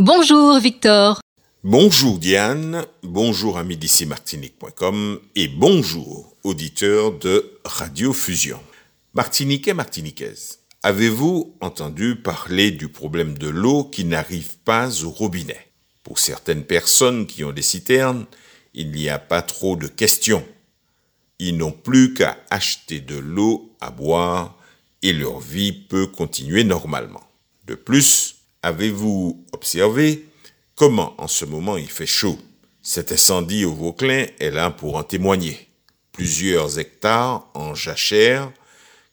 Bonjour Victor. Bonjour Diane, bonjour amis d'ici martinique.com et bonjour auditeurs de Radio Fusion. Martiniquais, martiniquaise, avez-vous entendu parler du problème de l'eau qui n'arrive pas au robinet? Pour certaines personnes qui ont des citernes, il n'y a pas trop de questions. Ils n'ont plus qu'à acheter de l'eau à boire et leur vie peut continuer normalement. De plus, avez-vous observé comment en ce moment il fait chaud? Cet incendie au Vauclin est là pour en témoigner. Plusieurs hectares en jachère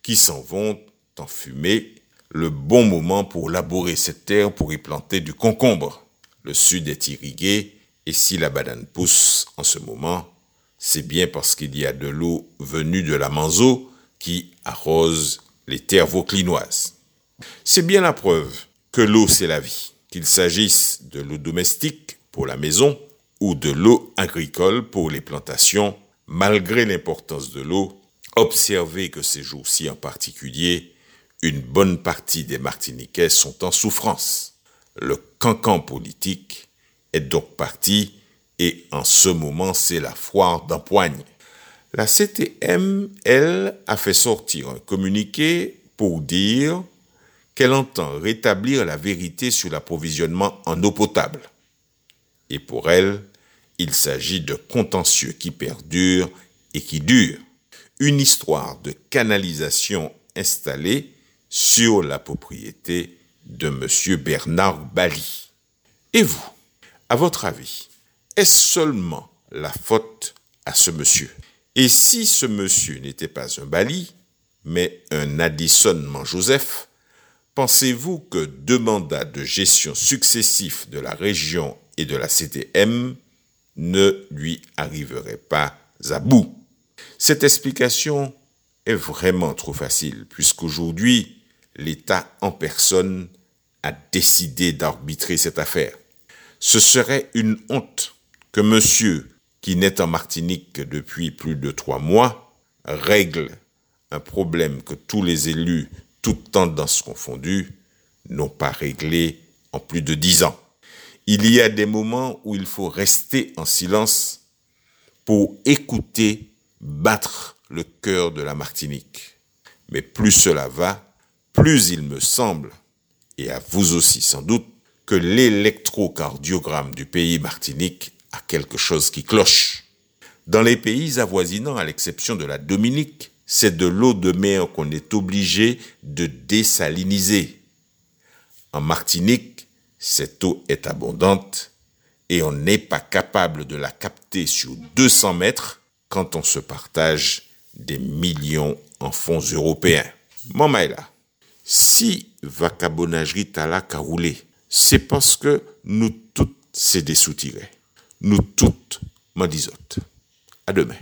qui s'en vont en fumée. Le bon moment pour labourer cette terre pour y planter du concombre. Le sud est irrigué et si la banane pousse en ce moment, c'est bien parce qu'il y a de l'eau venue de la Manzo qui arrose les terres vauclinoises. C'est bien la preuve que l'eau c'est la vie, qu'il s'agisse de l'eau domestique pour la maison ou de l'eau agricole pour les plantations, malgré l'importance de l'eau, observez que ces jours-ci en particulier, une bonne partie des Martiniquais sont en souffrance. Le cancan politique est donc parti et en ce moment c'est la foire d'empoigne. La CTM, elle, a fait sortir un communiqué pour dire qu'elle entend rétablir la vérité sur l'approvisionnement en eau potable. Et pour elle, il s'agit de contentieux qui perdurent et qui durent. Une histoire de canalisation installée sur la propriété de M. Bernard Bali. Et vous, à votre avis, est-ce seulement la faute à ce monsieur? Et si ce monsieur n'était pas un Bali, mais un Addison Joseph, pensez-vous que deux mandats de gestion successifs de la région et de la CTM ne lui arriveraient pas à bout? Cette explication est vraiment trop facile, puisqu'aujourd'hui, l'État en personne a décidé d'arbitrer cette affaire. Ce serait une honte que monsieur qui n'est en Martinique que depuis plus de trois mois, règle un problème que tous les élus, toutes tendances confondues, n'ont pas réglé en plus de dix ans. Il y a des moments où il faut rester en silence pour écouter battre le cœur de la Martinique. Mais plus cela va, plus il me semble, et à vous aussi sans doute, que l'électrocardiogramme du pays Martinique à quelque chose qui cloche. Dans les pays avoisinants, à l'exception de la Dominique, c'est de l'eau de mer qu'on est obligé de désaliniser. En Martinique, cette eau est abondante et on n'est pas capable de la capter sur 200 mètres quand on se partage des millions en fonds européens. Mamaïla, si vacabonagerie tala roulé, c'est parce que nous toutes c'est des soutirés nous toutes, disote. À demain.